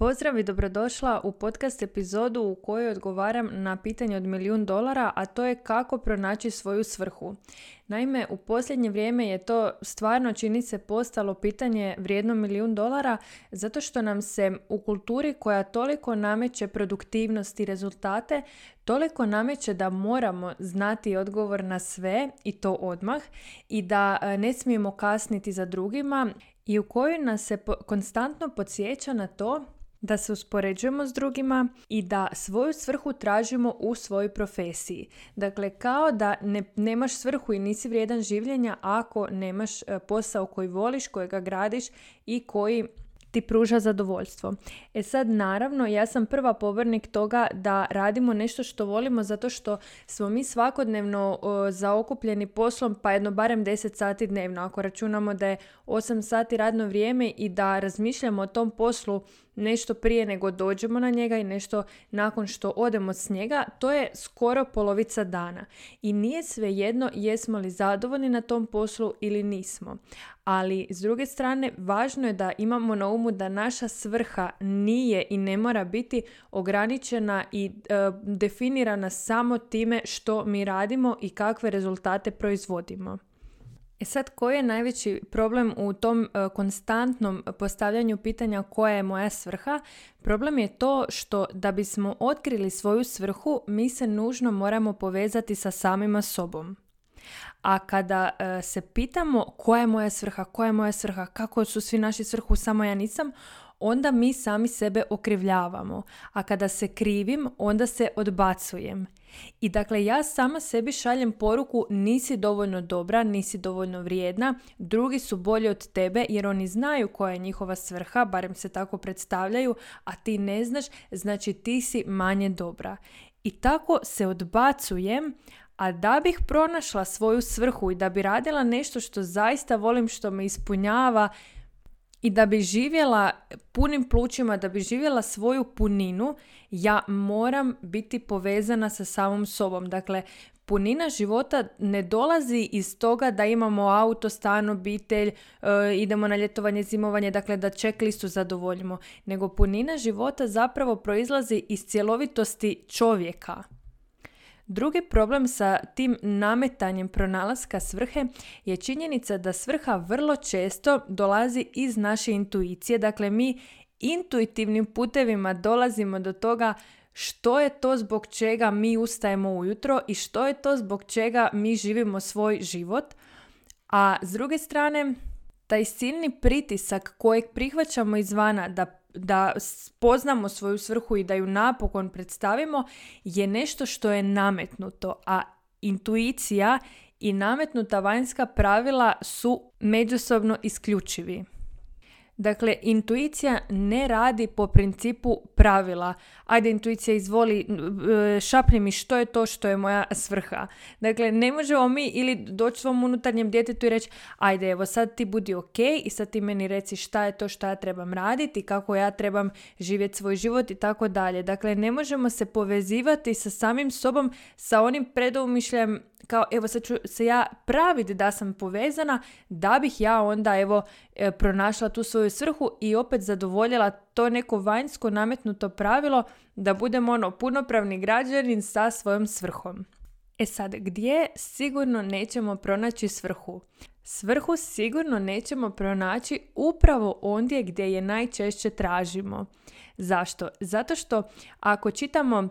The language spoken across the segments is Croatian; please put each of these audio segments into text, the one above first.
Pozdrav i dobrodošla u podcast epizodu u kojoj odgovaram na pitanje od milijun dolara, a to je kako pronaći svoju svrhu. Naime, u posljednje vrijeme je to stvarno čini se postalo pitanje vrijedno milijun dolara zato što nam se u kulturi koja toliko nameće produktivnost i rezultate, toliko nameće da moramo znati odgovor na sve i to odmah i da e, ne smijemo kasniti za drugima i u kojoj nas se konstantno podsjeća na to da se uspoređujemo s drugima i da svoju svrhu tražimo u svojoj profesiji. Dakle, kao da ne, nemaš svrhu i nisi vrijedan življenja ako nemaš e, posao koji voliš, kojega gradiš i koji ti pruža zadovoljstvo. E sad naravno ja sam prva pobornik toga da radimo nešto što volimo zato što smo mi svakodnevno zaokupljeni poslom pa jedno barem 10 sati dnevno. Ako računamo da je 8 sati radno vrijeme i da razmišljamo o tom poslu nešto prije nego dođemo na njega i nešto nakon što odemo s njega, to je skoro polovica dana. I nije svejedno jesmo li zadovoljni na tom poslu ili nismo. Ali s druge strane, važno je da imamo na umu da naša svrha nije i ne mora biti ograničena i e, definirana samo time što mi radimo i kakve rezultate proizvodimo. E sad, koji je najveći problem u tom e, konstantnom postavljanju pitanja koja je moja svrha? Problem je to što da bismo otkrili svoju svrhu, mi se nužno moramo povezati sa samima sobom. A kada e, se pitamo koja je moja svrha, koja je moja svrha, kako su svi naši svrhu, samo ja nisam, onda mi sami sebe okrivljavamo. A kada se krivim, onda se odbacujem. I dakle, ja sama sebi šaljem poruku nisi dovoljno dobra, nisi dovoljno vrijedna, drugi su bolji od tebe jer oni znaju koja je njihova svrha, barem se tako predstavljaju, a ti ne znaš, znači ti si manje dobra. I tako se odbacujem, a da bih pronašla svoju svrhu i da bi radila nešto što zaista volim, što me ispunjava, i da bi živjela punim plućima, da bi živjela svoju puninu, ja moram biti povezana sa samom sobom. Dakle, punina života ne dolazi iz toga da imamo auto, stan, obitelj, e, idemo na ljetovanje, zimovanje, dakle da listu zadovoljimo, nego punina života zapravo proizlazi iz cjelovitosti čovjeka. Drugi problem sa tim nametanjem pronalaska svrhe je činjenica da svrha vrlo često dolazi iz naše intuicije. Dakle, mi intuitivnim putevima dolazimo do toga što je to zbog čega mi ustajemo ujutro i što je to zbog čega mi živimo svoj život. A s druge strane, taj silni pritisak kojeg prihvaćamo izvana da da spoznamo svoju svrhu i da ju napokon predstavimo je nešto što je nametnuto, a intuicija i nametnuta vanjska pravila su međusobno isključivi. Dakle, intuicija ne radi po principu pravila. Ajde, intuicija izvoli, e, šapni mi što je to što je moja svrha. Dakle, ne možemo mi ili doći svom unutarnjem djetetu i reći, ajde, evo sad ti budi ok i sad ti meni reci šta je to što ja trebam raditi, kako ja trebam živjeti svoj život i tako dalje. Dakle, ne možemo se povezivati sa samim sobom, sa onim predoumišljem kao evo sad ću se ja praviti da sam povezana da bih ja onda evo e, pronašla tu svoju svrhu i opet zadovoljila to neko vanjsko nametnuto pravilo da budemo ono punopravni građanin sa svojom svrhom. E sad, gdje sigurno nećemo pronaći svrhu? Svrhu sigurno nećemo pronaći upravo ondje gdje je najčešće tražimo. Zašto? Zato što ako čitamo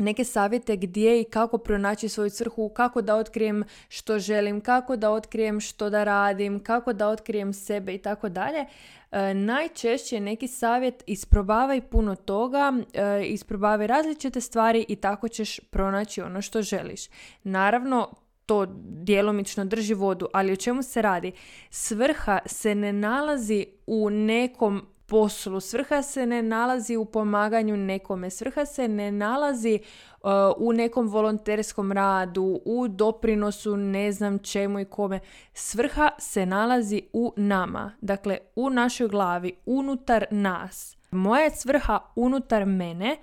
neke savjete gdje i kako pronaći svoju svrhu, kako da otkrijem što želim, kako da otkrijem što da radim, kako da otkrijem sebe i tako dalje. E, najčešće neki savjet isprobavaj puno toga, e, isprobavaj različite stvari i tako ćeš pronaći ono što želiš. Naravno, to djelomično drži vodu, ali o čemu se radi? Svrha se ne nalazi u nekom poslu. Svrha se ne nalazi u pomaganju nekome. Svrha se ne nalazi uh, u nekom volonterskom radu, u doprinosu ne znam čemu i kome. Svrha se nalazi u nama. Dakle, u našoj glavi, unutar nas. Moja je svrha unutar mene,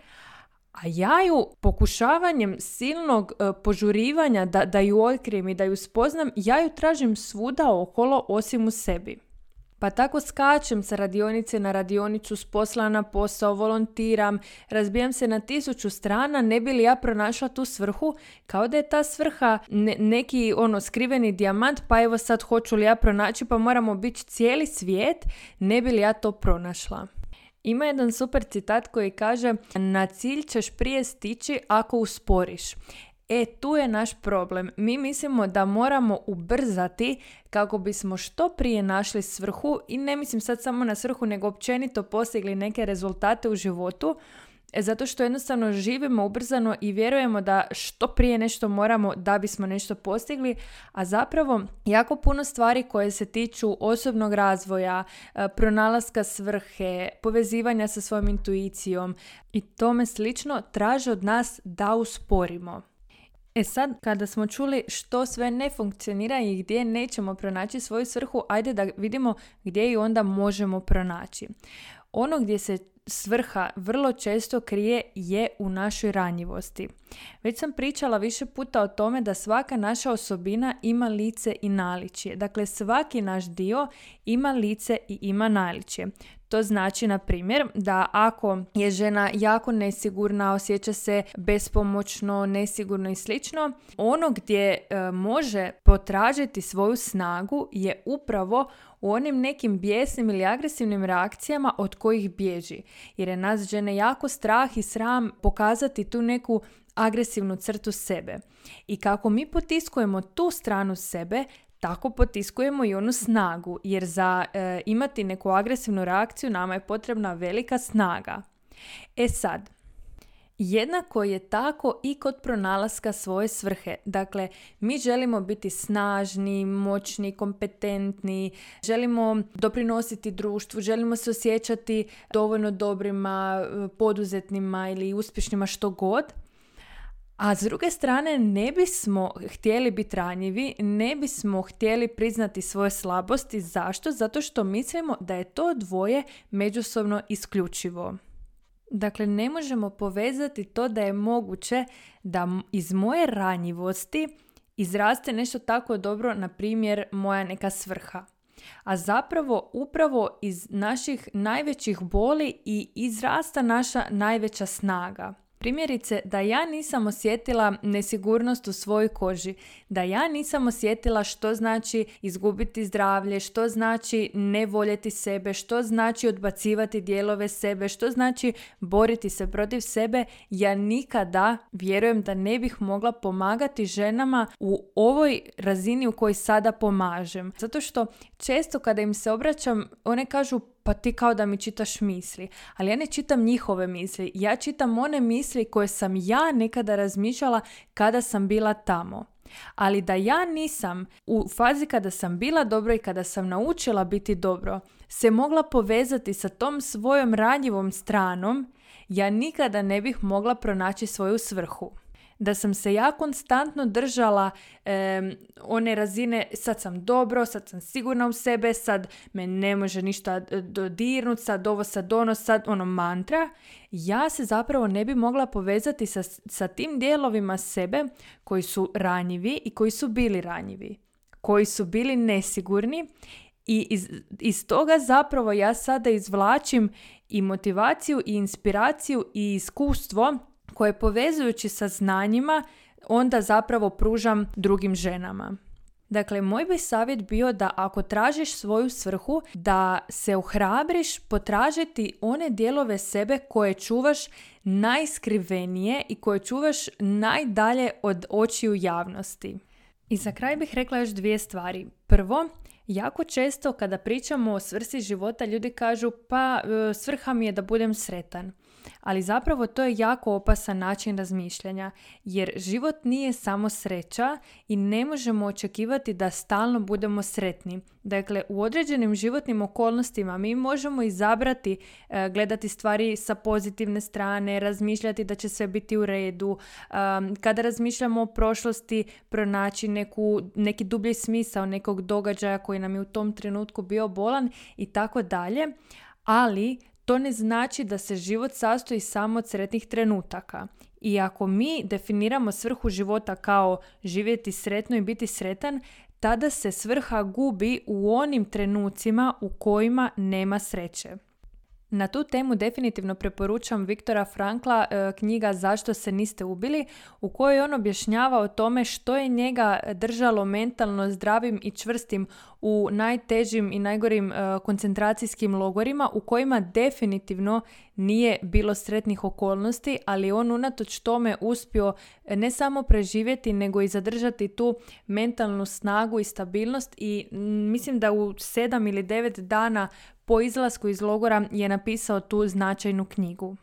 a ja ju pokušavanjem silnog uh, požurivanja da, da ju otkrijem i da ju spoznam, ja ju tražim svuda okolo osim u sebi. Pa tako skačem sa radionice na radionicu, s posla na posao, volontiram, razbijam se na tisuću strana, ne bi li ja pronašla tu svrhu, kao da je ta svrha neki ono skriveni dijamant, pa evo sad hoću li ja pronaći, pa moramo biti cijeli svijet, ne bi li ja to pronašla. Ima jedan super citat koji kaže na cilj ćeš prije stići ako usporiš. E, tu je naš problem. Mi mislimo da moramo ubrzati kako bismo što prije našli svrhu i ne mislim sad samo na svrhu, nego općenito postigli neke rezultate u životu, e, zato što jednostavno živimo ubrzano i vjerujemo da što prije nešto moramo da bismo nešto postigli, a zapravo jako puno stvari koje se tiču osobnog razvoja, e, pronalaska svrhe, povezivanja sa svojom intuicijom i tome slično traže od nas da usporimo. E sad, kada smo čuli što sve ne funkcionira i gdje nećemo pronaći svoju svrhu, ajde da vidimo gdje ju onda možemo pronaći. Ono gdje se svrha vrlo često krije je u našoj ranjivosti. Već sam pričala više puta o tome da svaka naša osobina ima lice i naličje. Dakle, svaki naš dio ima lice i ima naličje. To znači, na primjer, da ako je žena jako nesigurna, osjeća se bespomoćno, nesigurno i slično, ono gdje e, može potražiti svoju snagu je upravo u onim nekim bijesnim ili agresivnim reakcijama od kojih bježi. Jer je nas žene jako strah i sram pokazati tu neku agresivnu crtu sebe. I kako mi potiskujemo tu stranu sebe, tako potiskujemo i onu snagu, jer za e, imati neku agresivnu reakciju nama je potrebna velika snaga. E sad, Jednako je tako i kod pronalaska svoje svrhe. Dakle, mi želimo biti snažni, moćni, kompetentni, želimo doprinositi društvu, želimo se osjećati dovoljno dobrima, e, poduzetnima ili uspješnima što god. A s druge strane ne bismo htjeli biti ranjivi, ne bismo htjeli priznati svoje slabosti. Zašto? Zato što mislimo da je to dvoje međusobno isključivo. Dakle, ne možemo povezati to da je moguće da iz moje ranjivosti izraste nešto tako dobro, na primjer moja neka svrha. A zapravo upravo iz naših najvećih boli i izrasta naša najveća snaga. Primjerice, da ja nisam osjetila nesigurnost u svojoj koži, da ja nisam osjetila što znači izgubiti zdravlje, što znači ne voljeti sebe, što znači odbacivati dijelove sebe, što znači boriti se protiv sebe, ja nikada vjerujem da ne bih mogla pomagati ženama u ovoj razini u kojoj sada pomažem. Zato što često kada im se obraćam, one kažu pa ti kao da mi čitaš misli. Ali ja ne čitam njihove misli. Ja čitam one misli koje sam ja nekada razmišljala kada sam bila tamo. Ali da ja nisam u fazi kada sam bila dobro i kada sam naučila biti dobro, se mogla povezati sa tom svojom ranjivom stranom, ja nikada ne bih mogla pronaći svoju svrhu da sam se ja konstantno držala one razine sad sam dobro, sad sam sigurna u sebe, sad me ne može ništa dodirnut, sad ovo sad ono, sad ono mantra, ja se zapravo ne bi mogla povezati sa, sa tim dijelovima sebe koji su ranjivi i koji su bili ranjivi, koji su bili nesigurni i iz, iz toga zapravo ja sada izvlačim i motivaciju i inspiraciju i iskustvo koje povezujući sa znanjima onda zapravo pružam drugim ženama. Dakle, moj bi savjet bio da ako tražiš svoju svrhu, da se ohrabriš potražiti one dijelove sebe koje čuvaš najskrivenije i koje čuvaš najdalje od očiju javnosti. I za kraj bih rekla još dvije stvari. Prvo, jako često kada pričamo o svrsi života ljudi kažu pa e, svrha mi je da budem sretan ali zapravo to je jako opasan način razmišljanja jer život nije samo sreća i ne možemo očekivati da stalno budemo sretni. Dakle, u određenim životnim okolnostima mi možemo izabrati e, gledati stvari sa pozitivne strane, razmišljati da će sve biti u redu. kada razmišljamo o prošlosti, pronaći neku, neki dublji smisao nekog događaja koji nam je u tom trenutku bio bolan i tako dalje. Ali to ne znači da se život sastoji samo od sretnih trenutaka. I ako mi definiramo svrhu života kao živjeti sretno i biti sretan, tada se svrha gubi u onim trenucima u kojima nema sreće. Na tu temu definitivno preporučam Viktora Frankla e, knjiga Zašto se niste ubili u kojoj on objašnjava o tome što je njega držalo mentalno zdravim i čvrstim u najtežim i najgorim e, koncentracijskim logorima u kojima definitivno nije bilo sretnih okolnosti, ali on unatoč tome uspio ne samo preživjeti nego i zadržati tu mentalnu snagu i stabilnost i mislim da u sedam ili devet dana po izlasku iz logora je napisao tu značajnu knjigu.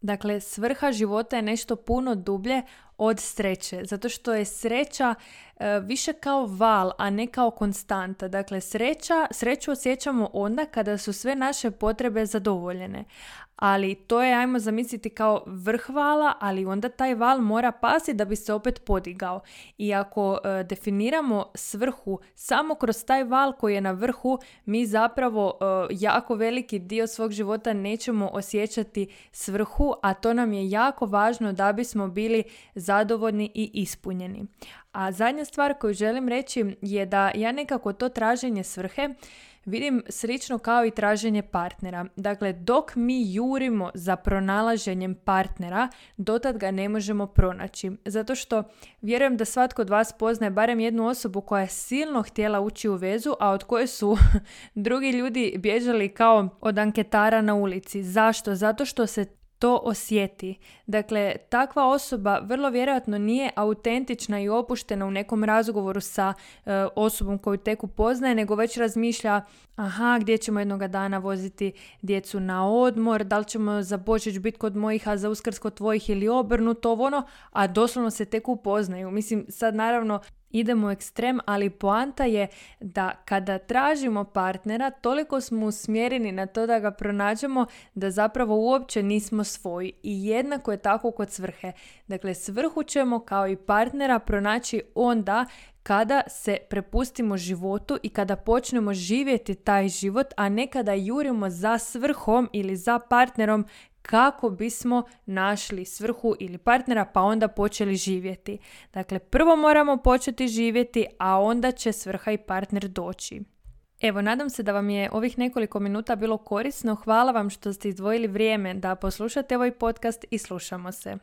Dakle, svrha života je nešto puno dublje od sreće, zato što je sreća e, više kao val, a ne kao konstanta. Dakle, sreća, sreću osjećamo onda kada su sve naše potrebe zadovoljene ali to je, ajmo zamisliti, kao vrh vala, ali onda taj val mora pasti da bi se opet podigao. I ako e, definiramo svrhu samo kroz taj val koji je na vrhu, mi zapravo e, jako veliki dio svog života nećemo osjećati svrhu, a to nam je jako važno da bismo bili zadovoljni i ispunjeni. A zadnja stvar koju želim reći je da ja nekako to traženje svrhe vidim slično kao i traženje partnera. Dakle, dok mi jurimo za pronalaženjem partnera, dotad ga ne možemo pronaći. Zato što vjerujem da svatko od vas poznaje barem jednu osobu koja je silno htjela ući u vezu, a od koje su drugi ljudi bježali kao od anketara na ulici. Zašto? Zato što se to osjeti. Dakle, takva osoba vrlo vjerojatno nije autentična i opuštena u nekom razgovoru sa e, osobom koju tek upoznaje, nego već razmišlja aha, gdje ćemo jednoga dana voziti djecu na odmor, da li ćemo za Božić biti kod mojih, a za Uskrs kod tvojih ili obrnuto, ono, a doslovno se tek upoznaju. Mislim, sad naravno idemo ekstrem, ali poanta je da kada tražimo partnera, toliko smo usmjereni na to da ga pronađemo da zapravo uopće nismo svoji. I jednako je tako kod svrhe. Dakle, svrhu ćemo kao i partnera pronaći onda kada se prepustimo životu i kada počnemo živjeti taj život, a ne kada jurimo za svrhom ili za partnerom kako bismo našli svrhu ili partnera pa onda počeli živjeti. Dakle, prvo moramo početi živjeti, a onda će svrha i partner doći. Evo, nadam se da vam je ovih nekoliko minuta bilo korisno. Hvala vam što ste izdvojili vrijeme da poslušate ovaj podcast i slušamo se.